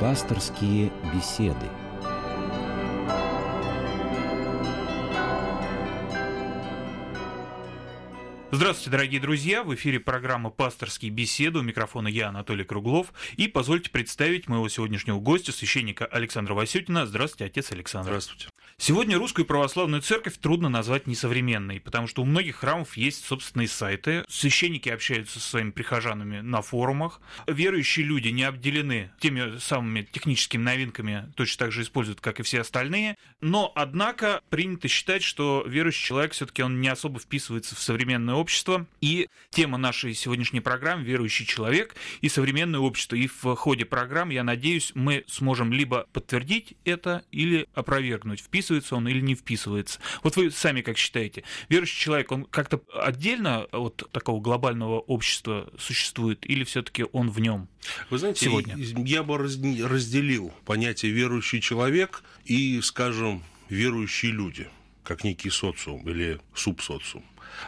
Пасторские беседы. Здравствуйте, дорогие друзья! В эфире программа «Пасторские беседы». У микрофона я, Анатолий Круглов. И позвольте представить моего сегодняшнего гостя, священника Александра Васютина. Здравствуйте, отец Александр. Здравствуйте. Сегодня русскую православную церковь трудно назвать несовременной, потому что у многих храмов есть собственные сайты, священники общаются со своими прихожанами на форумах, верующие люди не обделены теми самыми техническими новинками, точно так же используют, как и все остальные, но, однако, принято считать, что верующий человек все таки он не особо вписывается в современное общество, и тема нашей сегодняшней программы «Верующий человек и современное общество», и в ходе программы, я надеюсь, мы сможем либо подтвердить это, или опровергнуть, вписывается он или не вписывается. Вот вы сами как считаете, верующий человек, он как-то отдельно от такого глобального общества существует или все-таки он в нем? Вы знаете, сегодня? я бы разделил понятие верующий человек и, скажем, верующие люди, как некий социум или субсоциум.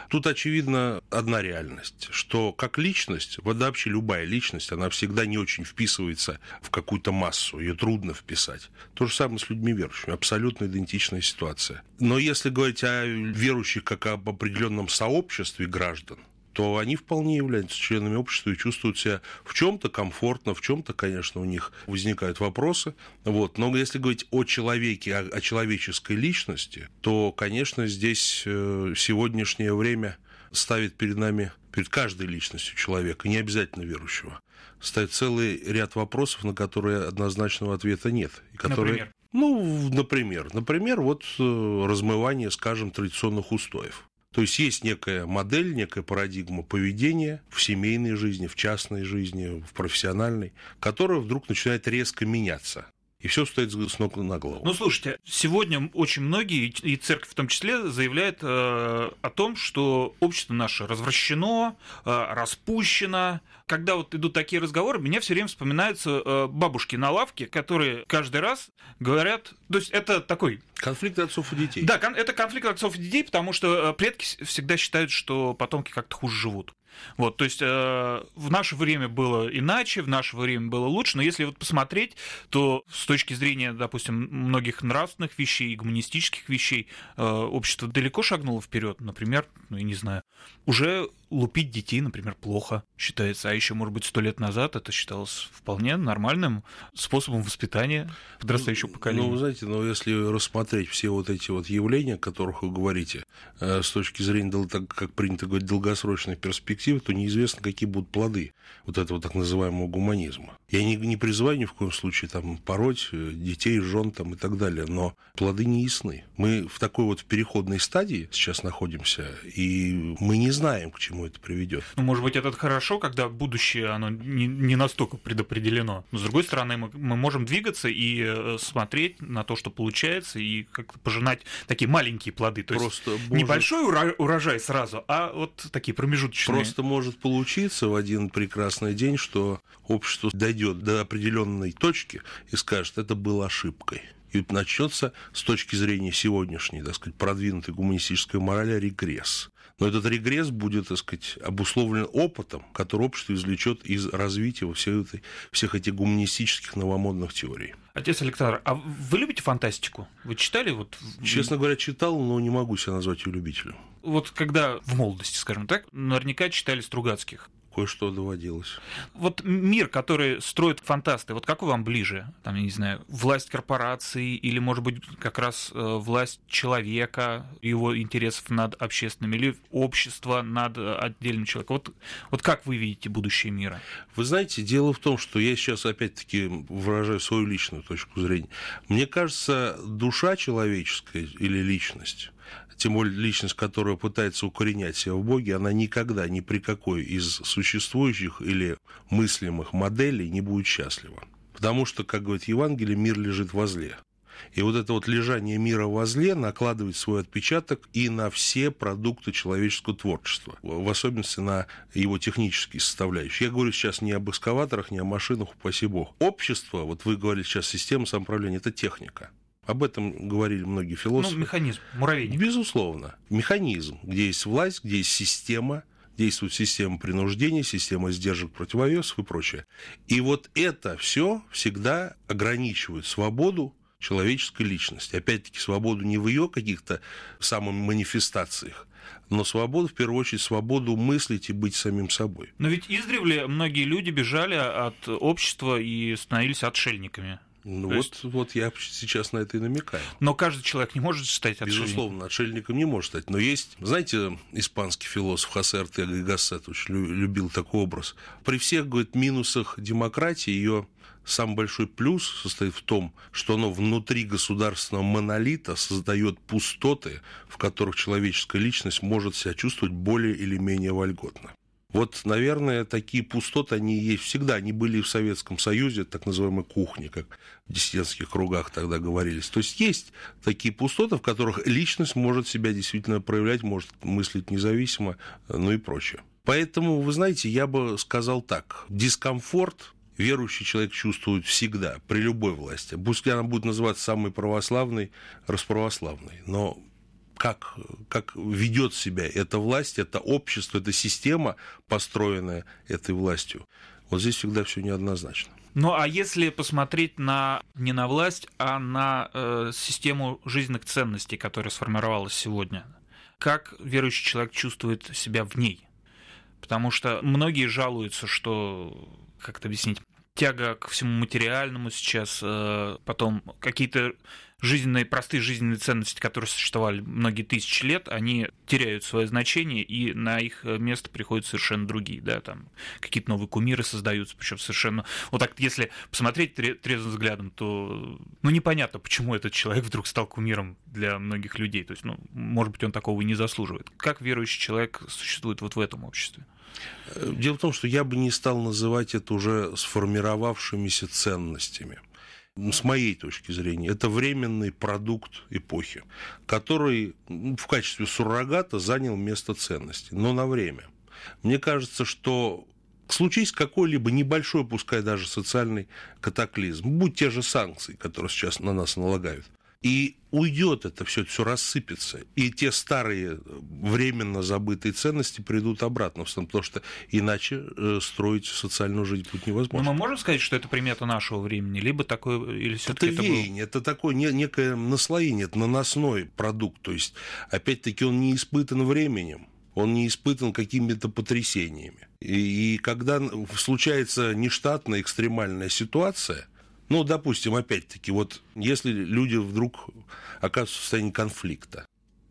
Тут, очевидно, одна реальность, что как личность, вообще любая личность, она всегда не очень вписывается в какую-то массу, ее трудно вписать. То же самое с людьми верующими, абсолютно идентичная ситуация. Но если говорить о верующих как об определенном сообществе граждан, то они вполне являются членами общества и чувствуют себя в чем-то комфортно, в чем-то, конечно, у них возникают вопросы. Вот. Но если говорить о человеке, о, о человеческой личности, то, конечно, здесь э, сегодняшнее время ставит перед нами, перед каждой личностью человека, не обязательно верующего, ставит целый ряд вопросов, на которые однозначного ответа нет. И которые, например? Ну, например, например, вот э, размывание, скажем, традиционных устоев. То есть есть некая модель, некая парадигма поведения в семейной жизни, в частной жизни, в профессиональной, которая вдруг начинает резко меняться и все стоит с ног на голову. Ну, слушайте, сегодня очень многие, и церковь в том числе, заявляет э, о том, что общество наше развращено, э, распущено. Когда вот идут такие разговоры, мне все время вспоминаются э, бабушки на лавке, которые каждый раз говорят, то есть это такой... Конфликт отцов и детей. Да, это конфликт отцов и детей, потому что э, предки всегда считают, что потомки как-то хуже живут. Вот, то есть э, в наше время было иначе, в наше время было лучше, но если вот посмотреть, то с точки зрения, допустим, многих нравственных вещей, гуманистических вещей, э, общество далеко шагнуло вперед. Например, ну я не знаю, уже лупить детей, например, плохо считается, а еще, может быть, сто лет назад это считалось вполне нормальным способом воспитания подрастающего ну, поколения. Ну, вы знаете, но если рассмотреть все вот эти вот явления, о которых вы говорите, э, с точки зрения, как принято говорить, долгосрочной перспективы, то неизвестно, какие будут плоды вот этого так называемого гуманизма. Я не, не призываю ни в коем случае там пороть э, детей, жен там и так далее, но плоды не ясны. Мы в такой вот переходной стадии сейчас находимся, и мы не знаем, к чему это приведет. Ну, может быть, это хорошо, когда будущее, оно не, не настолько предопределено. Но, с другой стороны, мы, мы можем двигаться и э, смотреть на то, что получается, и как-то пожинать такие маленькие плоды. То Просто есть может... небольшой урожай сразу, а вот такие промежуточные. Просто может получиться в один прекрасный день, что общество дойдет до определенной точки и скажет, это было ошибкой. И начнется с точки зрения сегодняшней, так сказать, продвинутой гуманистической морали регресс. Но этот регресс будет, так сказать, обусловлен опытом, который общество извлечет из развития всех, этой, всех этих гуманистических новомодных теорий. Отец Александр, а вы любите фантастику? Вы читали? Вот... Честно говоря, читал, но не могу себя назвать ее любителем. Вот когда в молодости, скажем так, наверняка читали Стругацких кое-что доводилось. Вот мир, который строят фантасты, вот какой вам ближе? Там, я не знаю, власть корпорации или, может быть, как раз э, власть человека, его интересов над общественным, или общество над э, отдельным человеком? Вот, вот как вы видите будущее мира? Вы знаете, дело в том, что я сейчас опять-таки выражаю свою личную точку зрения. Мне кажется, душа человеческая или личность тем более личность, которая пытается укоренять себя в Боге, она никогда ни при какой из существующих или мыслимых моделей не будет счастлива. Потому что, как говорит Евангелие, мир лежит возле. И вот это вот лежание мира возле накладывает свой отпечаток и на все продукты человеческого творчества, в особенности на его технические составляющие. Я говорю сейчас не об экскаваторах, не о машинах, упаси бог. Общество, вот вы говорили сейчас, система самоуправления, это техника. Об этом говорили многие философы. Ну, механизм, муравейник. Безусловно. Механизм, где есть власть, где есть система, действует система принуждения, система сдержек противовесов и прочее. И вот это все всегда ограничивает свободу человеческой личности. Опять-таки, свободу не в ее каких-то самых манифестациях, но свободу, в первую очередь, свободу мыслить и быть самим собой. Но ведь издревле многие люди бежали от общества и становились отшельниками. Ну вот, есть... вот я сейчас на это и намекаю. Но каждый человек не может стать отшельником. Безусловно, отшельником не может стать. Но есть, знаете, испанский философ Хосе Артега и Гассет очень любил такой образ. При всех, говорит, минусах демократии ее самый большой плюс состоит в том, что оно внутри государственного монолита создает пустоты, в которых человеческая личность может себя чувствовать более или менее вольготно. Вот, наверное, такие пустоты, они есть всегда. Они были в Советском Союзе, так называемой кухни, как в диссидентских кругах тогда говорились. То есть есть такие пустоты, в которых личность может себя действительно проявлять, может мыслить независимо, ну и прочее. Поэтому, вы знаете, я бы сказал так. Дискомфорт верующий человек чувствует всегда, при любой власти. Пусть она будет называться самой православной, расправославной. Но как, как ведет себя эта власть, это общество, эта система, построенная этой властью. Вот здесь всегда все неоднозначно. Ну а если посмотреть на не на власть, а на э, систему жизненных ценностей, которая сформировалась сегодня, как верующий человек чувствует себя в ней? Потому что многие жалуются, что как это объяснить, тяга к всему материальному сейчас, э, потом какие-то жизненные, простые жизненные ценности, которые существовали многие тысячи лет, они теряют свое значение, и на их место приходят совершенно другие, да, там какие-то новые кумиры создаются, причем совершенно... Вот так, если посмотреть трезвым взглядом, то, ну, непонятно, почему этот человек вдруг стал кумиром для многих людей, то есть, ну, может быть, он такого и не заслуживает. Как верующий человек существует вот в этом обществе? Дело в том, что я бы не стал называть это уже сформировавшимися ценностями. С моей точки зрения, это временный продукт эпохи, который в качестве суррогата занял место ценности, но на время. Мне кажется, что случись какой-либо небольшой, пускай даже социальный катаклизм, будь те же санкции, которые сейчас на нас налагают, и уйдет это все, все рассыпется. И те старые временно забытые ценности придут обратно, потому что иначе э, строить социальную жизнь будет невозможно. Но мы можем сказать, что это примета нашего времени, либо такое, или все это веяние, это, был... это такое некое наслоение, это наносной продукт. То есть, опять-таки, он не испытан временем он не испытан какими-то потрясениями. И, и когда случается нештатная экстремальная ситуация – ну, допустим, опять-таки, вот если люди вдруг оказываются в состоянии конфликта,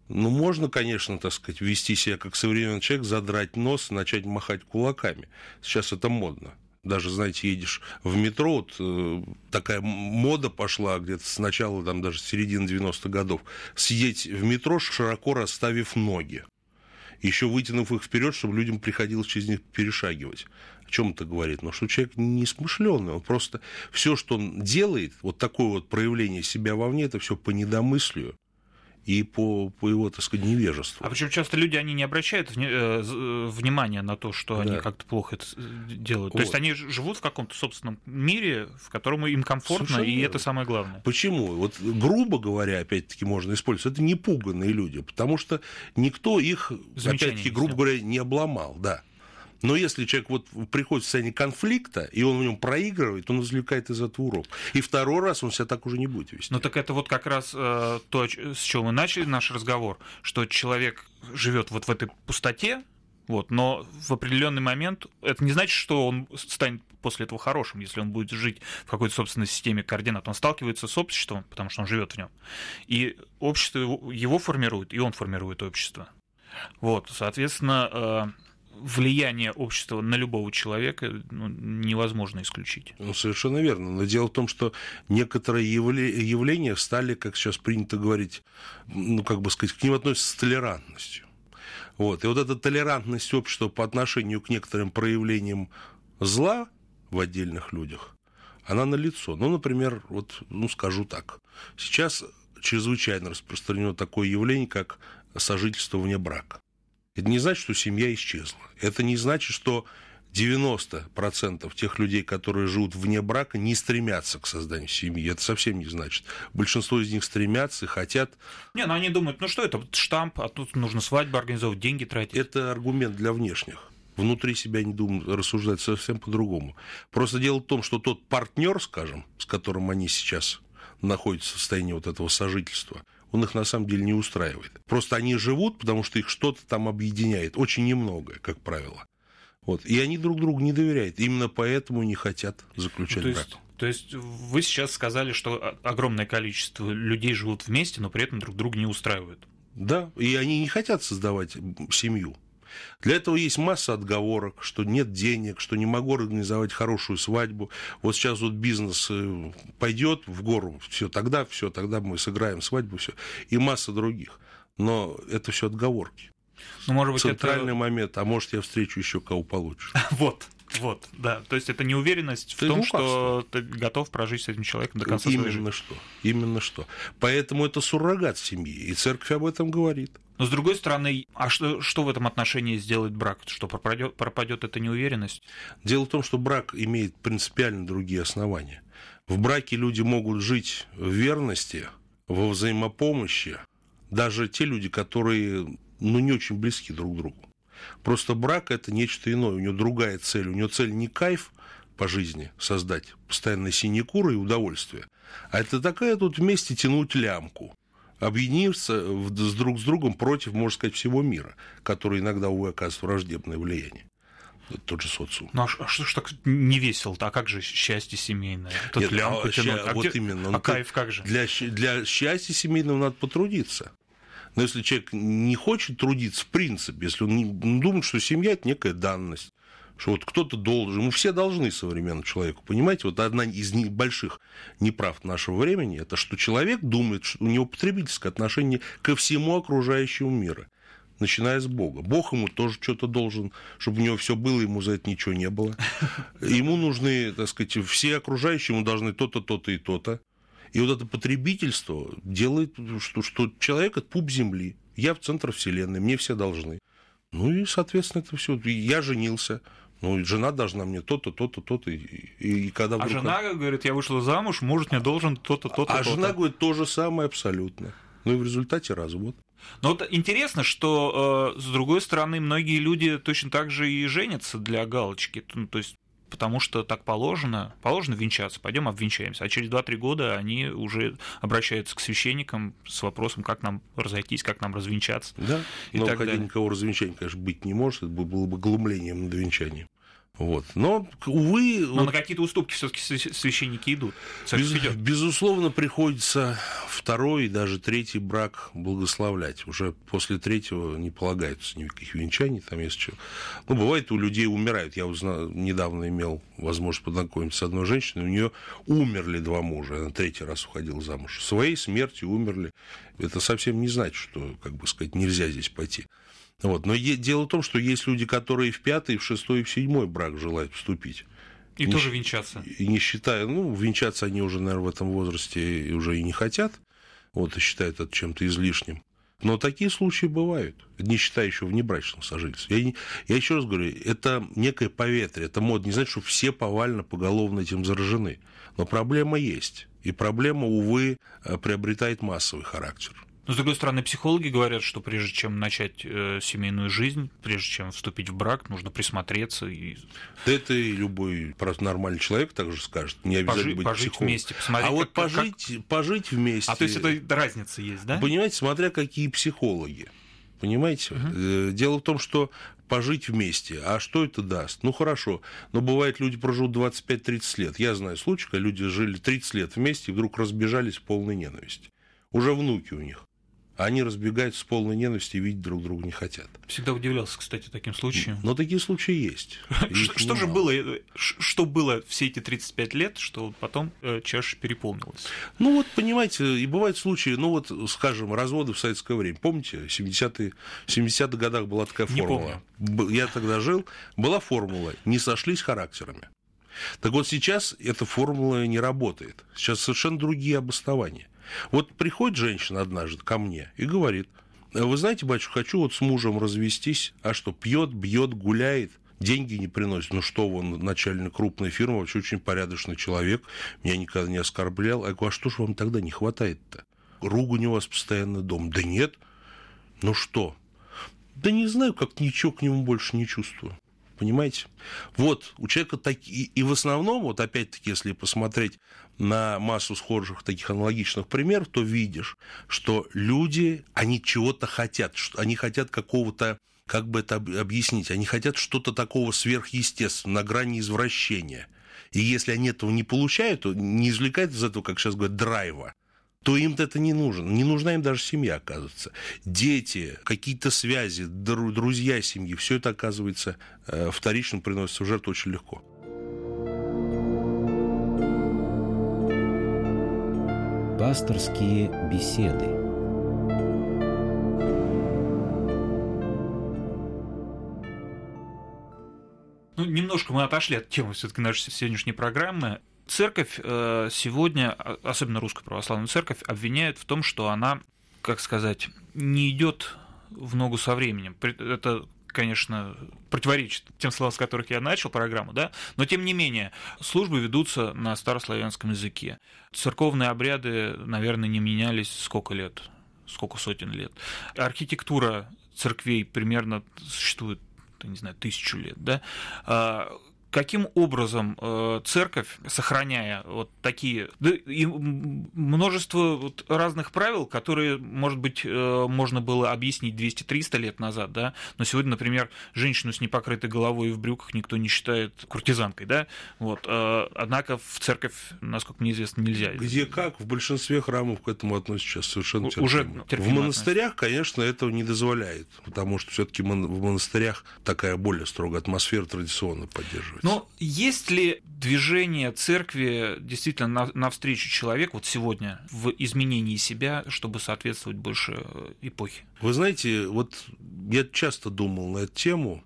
ну, можно, конечно, так сказать, вести себя как современный человек, задрать нос, начать махать кулаками. Сейчас это модно. Даже, знаете, едешь в метро, вот э, такая мода пошла где-то с начала, там, даже середины 90-х годов, сидеть в метро, широко расставив ноги. Еще вытянув их вперед, чтобы людям приходилось через них перешагивать. О чем это говорит? Ну, что человек не смышленый, он просто все, что он делает, вот такое вот проявление себя вовне, это все по недомыслию и по, по его, так сказать, невежеству. А причем часто люди, они не обращают э, э внимания на то, что да. они как-то плохо это делают. Вот. То есть они живут в каком-то собственном мире, в котором им комфортно, Совершенно и верно. это самое главное. Почему? Вот грубо говоря, опять-таки можно использовать, это непуганные люди, потому что никто их, опять-таки, грубо говоря, не обломал, да. Но если человек вот приходит в состояние конфликта, и он в нем проигрывает, он извлекает из этого урок. И второй раз он себя так уже не будет вести. Ну так это вот как раз э, то, с чего мы начали наш разговор, что человек живет вот в этой пустоте, вот, но в определенный момент это не значит, что он станет после этого хорошим, если он будет жить в какой-то собственной системе координат. Он сталкивается с обществом, потому что он живет в нем. И общество его формирует, и он формирует общество. Вот, соответственно, э, влияние общества на любого человека ну, невозможно исключить. Ну, совершенно верно. Но дело в том, что некоторые явления стали, как сейчас принято говорить, ну, как бы сказать, к ним относятся с толерантностью. Вот. И вот эта толерантность общества по отношению к некоторым проявлениям зла в отдельных людях, она налицо. Ну, например, вот, ну, скажу так. Сейчас чрезвычайно распространено такое явление, как сожительство вне брака. Это не значит, что семья исчезла. Это не значит, что 90% тех людей, которые живут вне брака, не стремятся к созданию семьи. Это совсем не значит. Большинство из них стремятся и хотят... Не, ну они думают, ну что это, штамп, а тут нужно свадьбу организовывать, деньги тратить. Это аргумент для внешних. Внутри себя не думают рассуждать совсем по-другому. Просто дело в том, что тот партнер, скажем, с которым они сейчас находятся в состоянии вот этого сожительства, он их на самом деле не устраивает. Просто они живут, потому что их что-то там объединяет. Очень немногое, как правило. Вот. И они друг другу не доверяют. Именно поэтому не хотят заключать то брак. Есть, то есть вы сейчас сказали, что огромное количество людей живут вместе, но при этом друг друга не устраивают. Да, и они не хотят создавать семью. Для этого есть масса отговорок, что нет денег, что не могу организовать хорошую свадьбу. Вот сейчас вот бизнес э, пойдет в гору, все тогда, все тогда мы сыграем свадьбу, все и масса других. Но это все отговорки. Ну, может быть, Центральный это... момент, а может, я встречу еще кого получше. Вот, вот, да. То есть это неуверенность в том, что ты готов прожить с этим человеком до конца Именно своей жизни. Что. Именно что. Поэтому это суррогат семьи, и церковь об этом говорит. Но с другой стороны, а что, что в этом отношении сделает брак? Что пропадет, пропадет эта неуверенность? Дело в том, что брак имеет принципиально другие основания. В браке люди могут жить в верности, во взаимопомощи, даже те люди, которые ну, не очень близки друг к другу. Просто брак – это нечто иное, у него другая цель. У него цель не кайф по жизни создать, постоянно синекуры и удовольствие, а это такая тут вместе тянуть лямку объединиться с друг с другом против, можно сказать, всего мира, который иногда, увы, оказывает враждебное влияние тот же социум. Ну а что ж так не весело-то? А как же счастье семейное? Тут Нет, лямку а, тянуть. А, вот где... именно. А ну, кайф как же? Для, для счастья семейного надо потрудиться. Но если человек не хочет трудиться, в принципе, если он, думает, что семья – это некая данность, что вот кто-то должен, мы все должны современному человеку, понимаете, вот одна из больших неправд нашего времени, это что человек думает, что у него потребительское отношение ко всему окружающему миру начиная с Бога. Бог ему тоже что-то должен, чтобы у него все было, ему за это ничего не было. Ему нужны, так сказать, все окружающие ему должны то-то, то-то и то-то. И вот это потребительство делает, что, что человек – это пуп земли. Я в центр вселенной, мне все должны. Ну и, соответственно, это все. Я женился, ну, жена должна мне то-то, то-то, то-то. И, и когда а жена говорит, я вышла замуж, муж мне должен то-то, то-то, А то-то. жена говорит то же самое абсолютно. Ну и в результате развод. Но вот интересно, что э, с другой стороны многие люди точно так же и женятся для галочки. Ну, то есть потому что так положено, положено венчаться, пойдем обвенчаемся. А через 2-3 года они уже обращаются к священникам с вопросом, как нам разойтись, как нам развенчаться. Да, и но так далее. никого развенчания, конечно, быть не может, это было бы глумлением над венчанием. Вот. Но, увы... Но вот... на какие-то уступки все таки священники идут. Без, безусловно, приходится второй и даже третий брак благословлять. Уже после третьего не полагается никаких венчаний, там есть что. Ну, бывает, у людей умирают. Я узнал, недавно имел возможность познакомиться с одной женщиной, у нее умерли два мужа, она третий раз уходила замуж. Своей смертью умерли. Это совсем не значит, что, как бы сказать, нельзя здесь пойти. Вот. Но дело в том, что есть люди, которые в пятый, в шестой и в седьмой брак желают вступить. И не, тоже венчаться. И не считая, ну, венчаться они уже, наверное, в этом возрасте уже и не хотят, вот, и считают это чем-то излишним. Но такие случаи бывают, не считая еще внебрачного сожительства. Я, я еще раз говорю, это некое поветрие, это мод. Не значит, что все повально, поголовно этим заражены. Но проблема есть. И проблема, увы, приобретает массовый характер. Но, с другой стороны, психологи говорят, что прежде чем начать э, семейную жизнь, прежде чем вступить в брак, нужно присмотреться. И... Да это и любой просто нормальный человек также скажет. Не обязательно Пожи, быть пожить психологом. вместе, посмотреть. А вот как, пожить, как... пожить вместе... А то есть это разница есть, да? Понимаете, смотря какие психологи. Понимаете? Угу. Дело в том, что пожить вместе. А что это даст? Ну, хорошо. Но бывает, люди проживут 25-30 лет. Я знаю случай, когда люди жили 30 лет вместе и вдруг разбежались в полной ненависти. Уже внуки у них они разбегаются с полной ненавистью и видеть друг друга не хотят. Всегда удивлялся, кстати, таким случаям. Но такие случаи есть. Что же было, э, что было все эти 35 лет, что потом э, чаша переполнилась? Ну вот, понимаете, и бывают случаи, ну вот, скажем, разводы в советское время. Помните, в 70-е 70 годах была такая формула. Я тогда жил, была формула «не сошлись характерами». Так вот сейчас эта формула не работает. Сейчас совершенно другие обоснования. Вот приходит женщина однажды ко мне и говорит, вы знаете, батюшка, хочу вот с мужем развестись, а что, пьет, бьет, гуляет, деньги не приносит. Ну что, он начальник крупной фирмы, вообще очень порядочный человек, меня никогда не оскорблял. Я говорю, а что же вам тогда не хватает-то? Ругань у вас постоянно дом. Да нет. Ну что? Да не знаю, как ничего к нему больше не чувствую. Понимаете? Вот, у человека такие... И в основном, вот опять-таки, если посмотреть на массу схожих таких аналогичных примеров, то видишь, что люди, они чего-то хотят, что они хотят какого-то как бы это объяснить, они хотят что-то такого сверхъестественного, на грани извращения. И если они этого не получают, то не извлекают из этого, как сейчас говорят, драйва, то им-то это не нужно. Не нужна им даже семья, оказывается. Дети, какие-то связи, друзья семьи, все это, оказывается, э, вторично приносится в жертву очень легко. Пасторские беседы. Ну, немножко мы отошли от темы все-таки нашей сегодняшней программы. Церковь э, сегодня, а, особенно русская православная церковь, обвиняет в том, что она, как сказать, не идет в ногу со временем. Это конечно, противоречит тем словам, с которых я начал программу, да, но тем не менее, службы ведутся на старославянском языке. Церковные обряды, наверное, не менялись сколько лет, сколько сотен лет. Архитектура церквей примерно существует не знаю, тысячу лет, да, а, каким образом э, церковь, сохраняя вот такие да, и множество вот разных правил, которые, может быть, э, можно было объяснить 200-300 лет назад, да, но сегодня, например, женщину с непокрытой головой и в брюках никто не считает куртизанкой, да, вот, э, однако в церковь, насколько мне известно, нельзя. Где как, в большинстве храмов к этому относятся сейчас совершенно терпимо. Уже терпимо В монастырях, относится. конечно, этого не дозволяет, потому что все таки в монастырях такая более строгая атмосфера традиционно поддерживается происходит. Но есть ли движение церкви действительно навстречу человеку вот сегодня в изменении себя, чтобы соответствовать больше э, эпохе? Вы знаете, вот я часто думал на эту тему,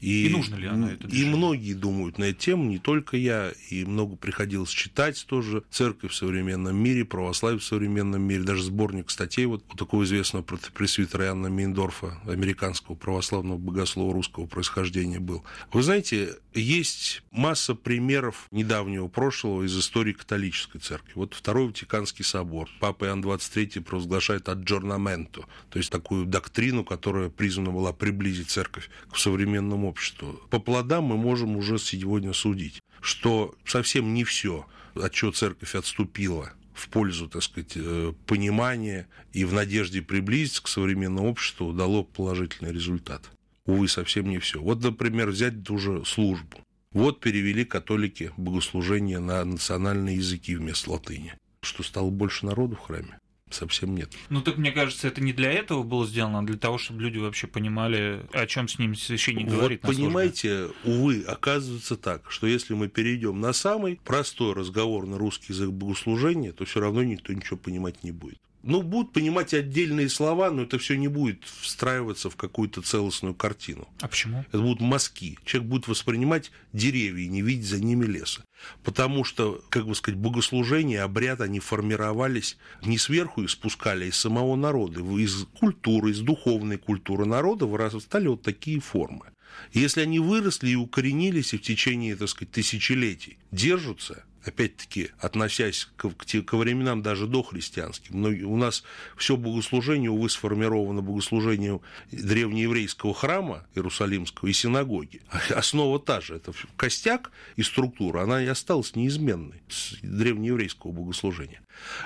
и, и нужно ли оно это движение? И многие думают на эту тему, не только я, и много приходилось читать тоже «Церковь в современном мире», «Православие в современном мире», даже сборник статей вот у такого известного пресвитера Иоанна Мейндорфа, американского православного богослова русского происхождения был. Вы знаете, есть масса примеров недавнего прошлого из истории католической церкви. Вот Второй Ватиканский собор. Папа Иоанн XXIII провозглашает аджорнаменто, то есть такую доктрину, которая призвана была приблизить церковь к современному обществу. По плодам мы можем уже сегодня судить, что совсем не все, от чего церковь отступила в пользу, так сказать, э, понимания и в надежде приблизиться к современному обществу дало положительный результат. Увы, совсем не все. Вот, например, взять ту же службу. Вот перевели католики богослужение на национальные языки вместо латыни. Что стало больше народу в храме? совсем нет. Ну так мне кажется, это не для этого было сделано, а для того, чтобы люди вообще понимали, о чем с ним священник вот говорит. Понимаете, увы, оказывается так, что если мы перейдем на самый простой разговор на русский язык богослужения, то все равно никто ничего понимать не будет ну, будут понимать отдельные слова, но это все не будет встраиваться в какую-то целостную картину. А почему? Это будут мазки. Человек будет воспринимать деревья и не видеть за ними леса. Потому что, как бы сказать, богослужения, обряд, они формировались не сверху и спускали, а из самого народа. Из культуры, из духовной культуры народа вырастали вот такие формы. Если они выросли и укоренились и в течение, так сказать, тысячелетий держатся, опять-таки, относясь к, к, к временам даже дохристианским. Но у нас все богослужение, увы, сформировано богослужением древнееврейского храма Иерусалимского и синагоги. Основа та же, это костяк и структура, она и осталась неизменной с древнееврейского богослужения.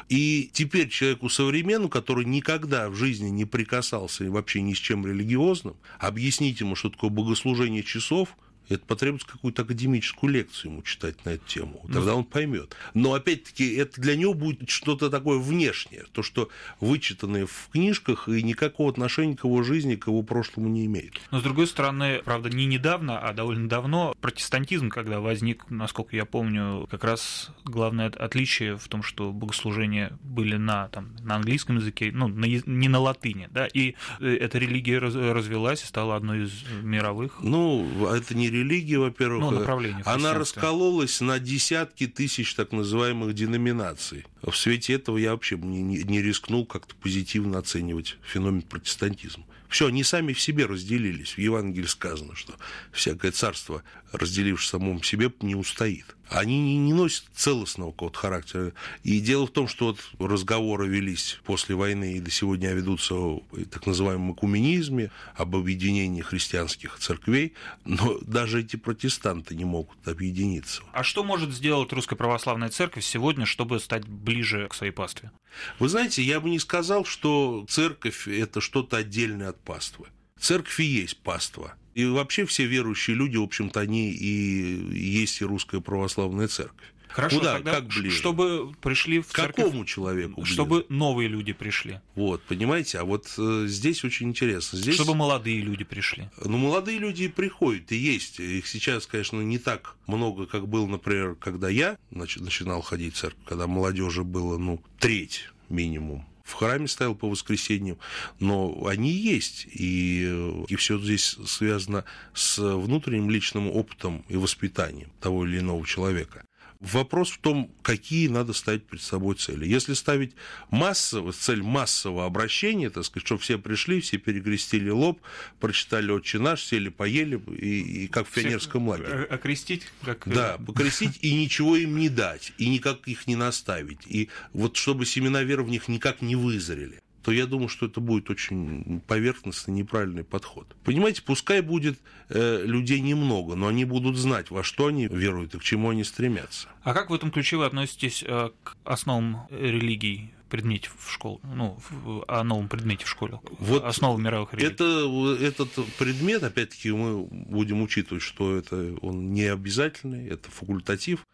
И теперь человеку современному, который никогда в жизни не прикасался вообще ни с чем религиозным, объяснить ему, что такое богослужение часов – это потребуется какую-то академическую лекцию ему читать на эту тему. Ну, Тогда он поймет. Но опять-таки это для него будет что-то такое внешнее, то, что вычитанное в книжках и никакого отношения к его жизни, к его прошлому не имеет. Но с другой стороны, правда, не недавно, а довольно давно протестантизм, когда возник, насколько я помню, как раз главное отличие в том, что богослужения были на, там, на английском языке, ну, на, не на латыни, да, и э, эта религия развелась и стала одной из мировых. Ну, это не религия, во-первых, ну, направление она раскололась на десятки тысяч так называемых деноминаций. В свете этого я вообще не, не рискнул как-то позитивно оценивать феномен протестантизма. Все, они сами в себе разделились. В Евангелии сказано, что всякое царство, разделившись самому себе, не устоит они не, не носят целостного какого-то характера. И дело в том, что вот разговоры велись после войны и до сегодня ведутся о так называемом экуменизме, об объединении христианских церквей, но даже эти протестанты не могут объединиться. А что может сделать Русская Православная Церковь сегодня, чтобы стать ближе к своей пастве? Вы знаете, я бы не сказал, что церковь – это что-то отдельное от паствы. Церковь и есть паства. И вообще все верующие люди, в общем-то, они и есть и русская православная церковь. Хорошо, Куда, тогда как ближе? чтобы пришли в церковь... Какому человеку ближе? Чтобы новые люди пришли. Вот, понимаете, а вот э, здесь очень интересно. Здесь... Чтобы молодые люди пришли. Ну, молодые люди приходят, и есть. Их сейчас, конечно, не так много, как было, например, когда я начинал ходить в церковь, когда молодежи было, ну, треть минимум в храме стоял по воскресеньям, но они есть, и, и все здесь связано с внутренним личным опытом и воспитанием того или иного человека. Вопрос в том, какие надо ставить перед собой цели. Если ставить массово, цель массового обращения, так сказать, чтобы все пришли, все перекрестили лоб, прочитали «Отче наш», сели, поели, и, и как в пионерском лагере. Окрестить? Как... Да, покрестить и ничего им не дать, и никак их не наставить. И вот чтобы семена веры в них никак не вызрели то я думаю, что это будет очень поверхностный, неправильный подход. Понимаете, пускай будет э, людей немного, но они будут знать, во что они веруют и к чему они стремятся. А как в этом ключе вы относитесь э, к основам религий предмете в школе, ну, о новом предмете в школе, вот основы мировых религий. Это, этот предмет, опять-таки, мы будем учитывать, что это он не обязательный, это факультатив.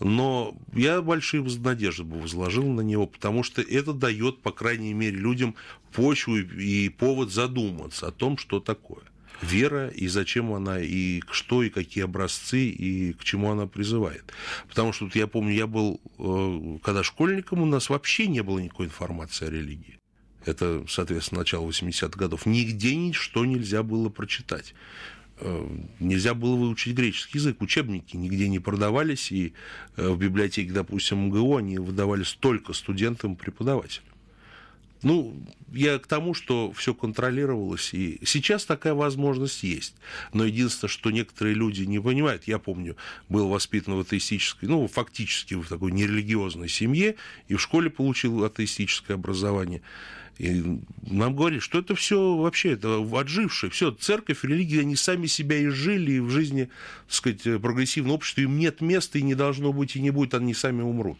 Но я большие надежды бы возложил на него, потому что это дает, по крайней мере, людям почву и повод задуматься о том, что такое вера и зачем она, и что, и какие образцы, и к чему она призывает. Потому что вот я помню, я был, э, когда школьником, у нас вообще не было никакой информации о религии. Это, соответственно, начало 80-х годов. Нигде ничто нельзя было прочитать. Э, нельзя было выучить греческий язык, учебники нигде не продавались, и э, в библиотеке, допустим, МГУ они выдавались только студентам и преподавателям. Ну, я к тому, что все контролировалось, и сейчас такая возможность есть. Но единственное, что некоторые люди не понимают, я помню, был воспитан в атеистической, ну, фактически в такой нерелигиозной семье, и в школе получил атеистическое образование. И нам говорили, что это все вообще это отжившее, все, церковь, религия, они сами себя и жили, и в жизни, так сказать, прогрессивного общества им нет места, и не должно быть, и не будет, они сами умрут.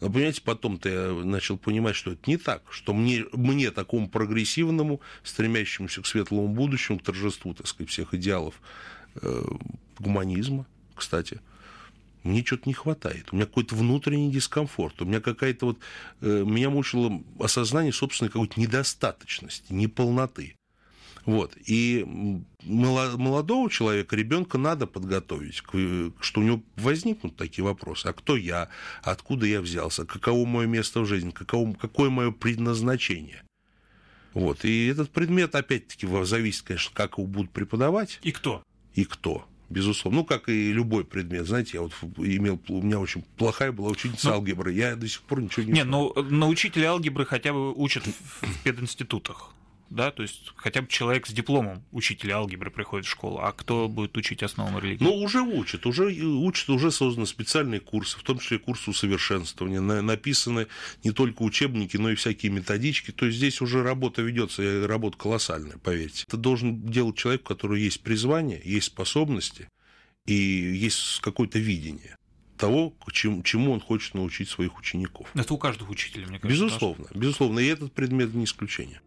Но, понимаете, потом-то я начал понимать, что это не так, что мне, мне такому прогрессивному, стремящемуся к светлому будущему, к торжеству, так сказать, всех идеалов э, гуманизма, кстати, мне что-то не хватает. У меня какой-то внутренний дискомфорт. У меня какая-то вот... Э, меня мучило осознание собственной какой-то недостаточности, неполноты. Вот. И молодого человека, ребенка надо подготовить, что у него возникнут такие вопросы. А кто я? Откуда я взялся? Каково мое место в жизни? Каково, какое мое предназначение? Вот. И этот предмет, опять-таки, зависит, конечно, как его будут преподавать. И кто? И кто безусловно. Ну, как и любой предмет. Знаете, я вот имел, у меня очень плохая была ученица ну, алгебры. Я до сих пор ничего не Не, ну, на учителя алгебры хотя бы учат в пединститутах да, то есть хотя бы человек с дипломом учителя алгебры приходит в школу, а кто будет учить основам религии? Ну, уже учат, уже учат, уже созданы специальные курсы, в том числе курсы усовершенствования, написаны не только учебники, но и всякие методички, то есть здесь уже работа ведется, работа колоссальная, поверьте. Это должен делать человек, у которого есть призвание, есть способности и есть какое-то видение того, чему, чему он хочет научить своих учеников. Это у каждого учителя, мне кажется. Безусловно, безусловно, и этот предмет не исключение.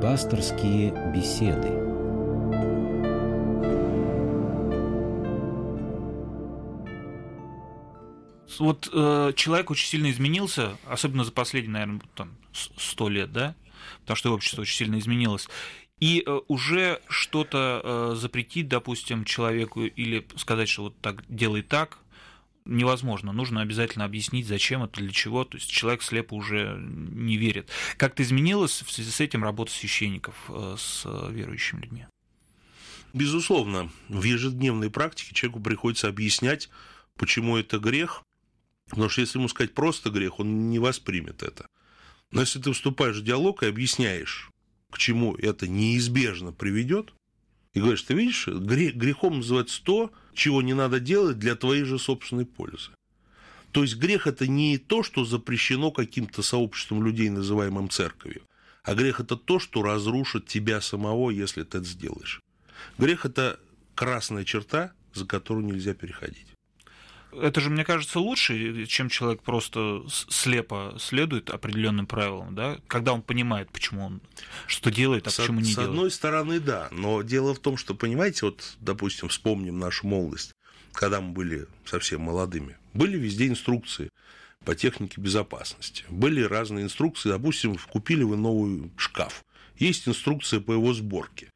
Пасторские беседы. Вот э, человек очень сильно изменился, особенно за последние, наверное, там, сто лет, да, потому что общество очень сильно изменилось. И э, уже что-то э, запретить, допустим, человеку или сказать, что вот так делай так, невозможно. Нужно обязательно объяснить, зачем это, для чего. То есть человек слепо уже не верит. Как-то изменилась в связи с этим работа священников э, с верующими людьми? Безусловно, в ежедневной практике человеку приходится объяснять, почему это грех, Потому что если ему сказать просто грех, он не воспримет это. Но если ты вступаешь в диалог и объясняешь, к чему это неизбежно приведет, и говоришь, ты видишь, грехом называется то, чего не надо делать для твоей же собственной пользы. То есть грех это не то, что запрещено каким-то сообществом людей, называемым церковью, а грех это то, что разрушит тебя самого, если ты это сделаешь. Грех это красная черта, за которую нельзя переходить. Это же, мне кажется, лучше, чем человек просто слепо следует определенным правилам, да, когда он понимает, почему он что делает, а с, почему не с делает. С одной стороны, да, но дело в том, что, понимаете, вот, допустим, вспомним нашу молодость, когда мы были совсем молодыми, были везде инструкции по технике безопасности. Были разные инструкции, допустим, купили вы новый шкаф. Есть инструкция по его сборке.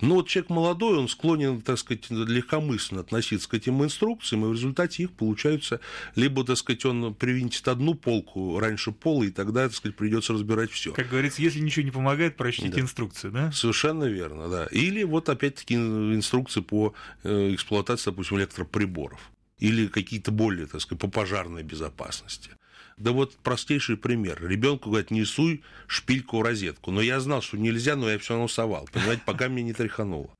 Но вот человек молодой, он склонен, так сказать, легкомысленно относиться к этим инструкциям, и в результате их получаются, либо, так сказать, он привинтит одну полку раньше пола, и тогда, так сказать, придется разбирать все. Как говорится, если ничего не помогает, прочтите да. инструкцию, да? Совершенно верно, да. Или вот опять-таки инструкции по э, эксплуатации, допустим, электроприборов или какие-то более, так сказать, по пожарной безопасности. Да вот простейший пример. Ребенку говорят, не суй шпильку в розетку. Но я знал, что нельзя, но я все равно совал. Понимаете, пока мне не тряхануло.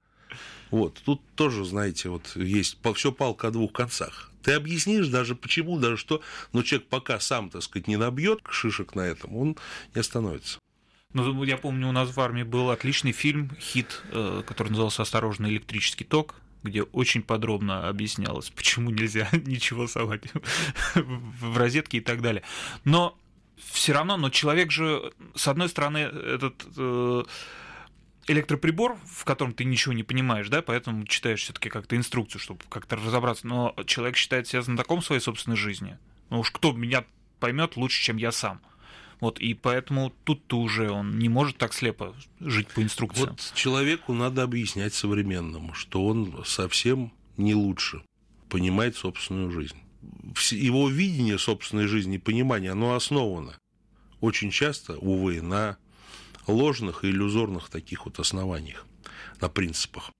Вот, тут тоже, знаете, вот есть все палка о двух концах. Ты объяснишь даже почему, даже что, но человек пока сам, так сказать, не набьет шишек на этом, он не остановится. Ну, я помню, у нас в армии был отличный фильм, хит, э, который назывался «Осторожный электрический ток», где очень подробно объяснялось, почему нельзя ничего совать в розетки и так далее. Но все равно, но человек же, с одной стороны, этот э, электроприбор, в котором ты ничего не понимаешь, да, поэтому читаешь все-таки как-то инструкцию, чтобы как-то разобраться. Но человек считает себя знатоком своей собственной жизни. Ну уж кто меня поймет лучше, чем я сам. Вот, и поэтому тут-то уже он не может так слепо жить по инструкциям. Вот человеку надо объяснять современному, что он совсем не лучше понимает собственную жизнь. Его видение собственной жизни, понимание, оно основано очень часто, увы, на ложных и иллюзорных таких вот основаниях, на принципах.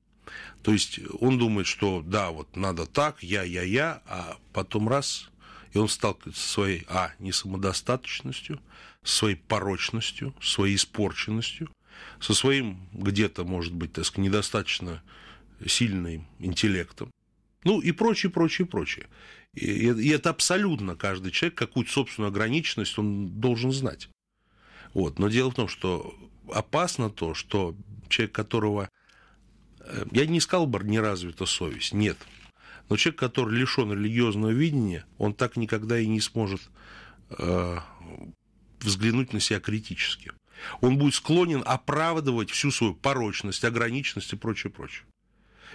То есть он думает, что да, вот надо так, я, я, я, а потом раз, и он сталкивается со своей, а, несамодостаточностью, своей порочностью, своей испорченностью, со своим где-то, может быть, так сказать, недостаточно сильным интеллектом, ну и прочее, прочее, прочее. И, и это абсолютно каждый человек, какую-то собственную ограниченность он должен знать. Вот. Но дело в том, что опасно то, что человек, которого... Э, я не сказал бы, не развита совесть, нет. Но человек, который лишен религиозного видения, он так никогда и не сможет э, взглянуть на себя критически. Он будет склонен оправдывать всю свою порочность, ограниченность и прочее, прочее.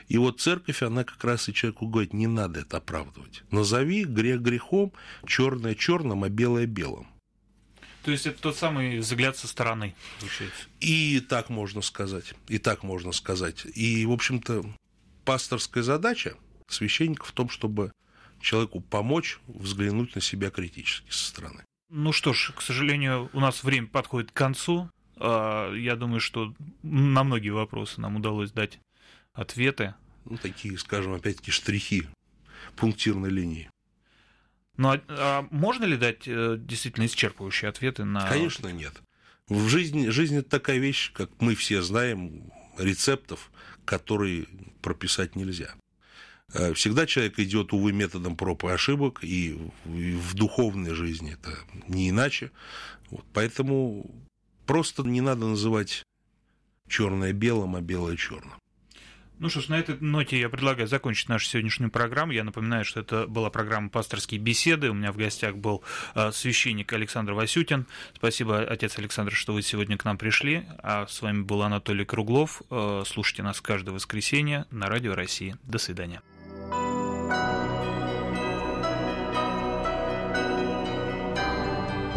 И вот церковь, она как раз и человеку говорит, не надо это оправдывать. Назови грех грехом, черное черным, а белое белым. То есть это тот самый взгляд со стороны, получается. И так можно сказать. И так можно сказать. И, в общем-то, пасторская задача священника в том, чтобы человеку помочь взглянуть на себя критически со стороны. Ну что ж, к сожалению, у нас время подходит к концу. А, я думаю, что на многие вопросы нам удалось дать ответы. Ну, такие, скажем, опять-таки штрихи пунктирной линии. Ну, а, а можно ли дать э, действительно исчерпывающие ответы на... Конечно, нет. В жизни, жизнь это такая вещь, как мы все знаем, рецептов, которые прописать нельзя. Э, всегда человек идет, увы, методом проб и ошибок, и в духовной жизни это не иначе. Вот, поэтому просто не надо называть черное белым, а белое черным. Ну что ж, на этой ноте я предлагаю закончить нашу сегодняшнюю программу. Я напоминаю, что это была программа «Пасторские беседы». У меня в гостях был э, священник Александр Васютин. Спасибо, отец Александр, что вы сегодня к нам пришли. А с вами был Анатолий Круглов. Э, слушайте нас каждое воскресенье на Радио России. До свидания.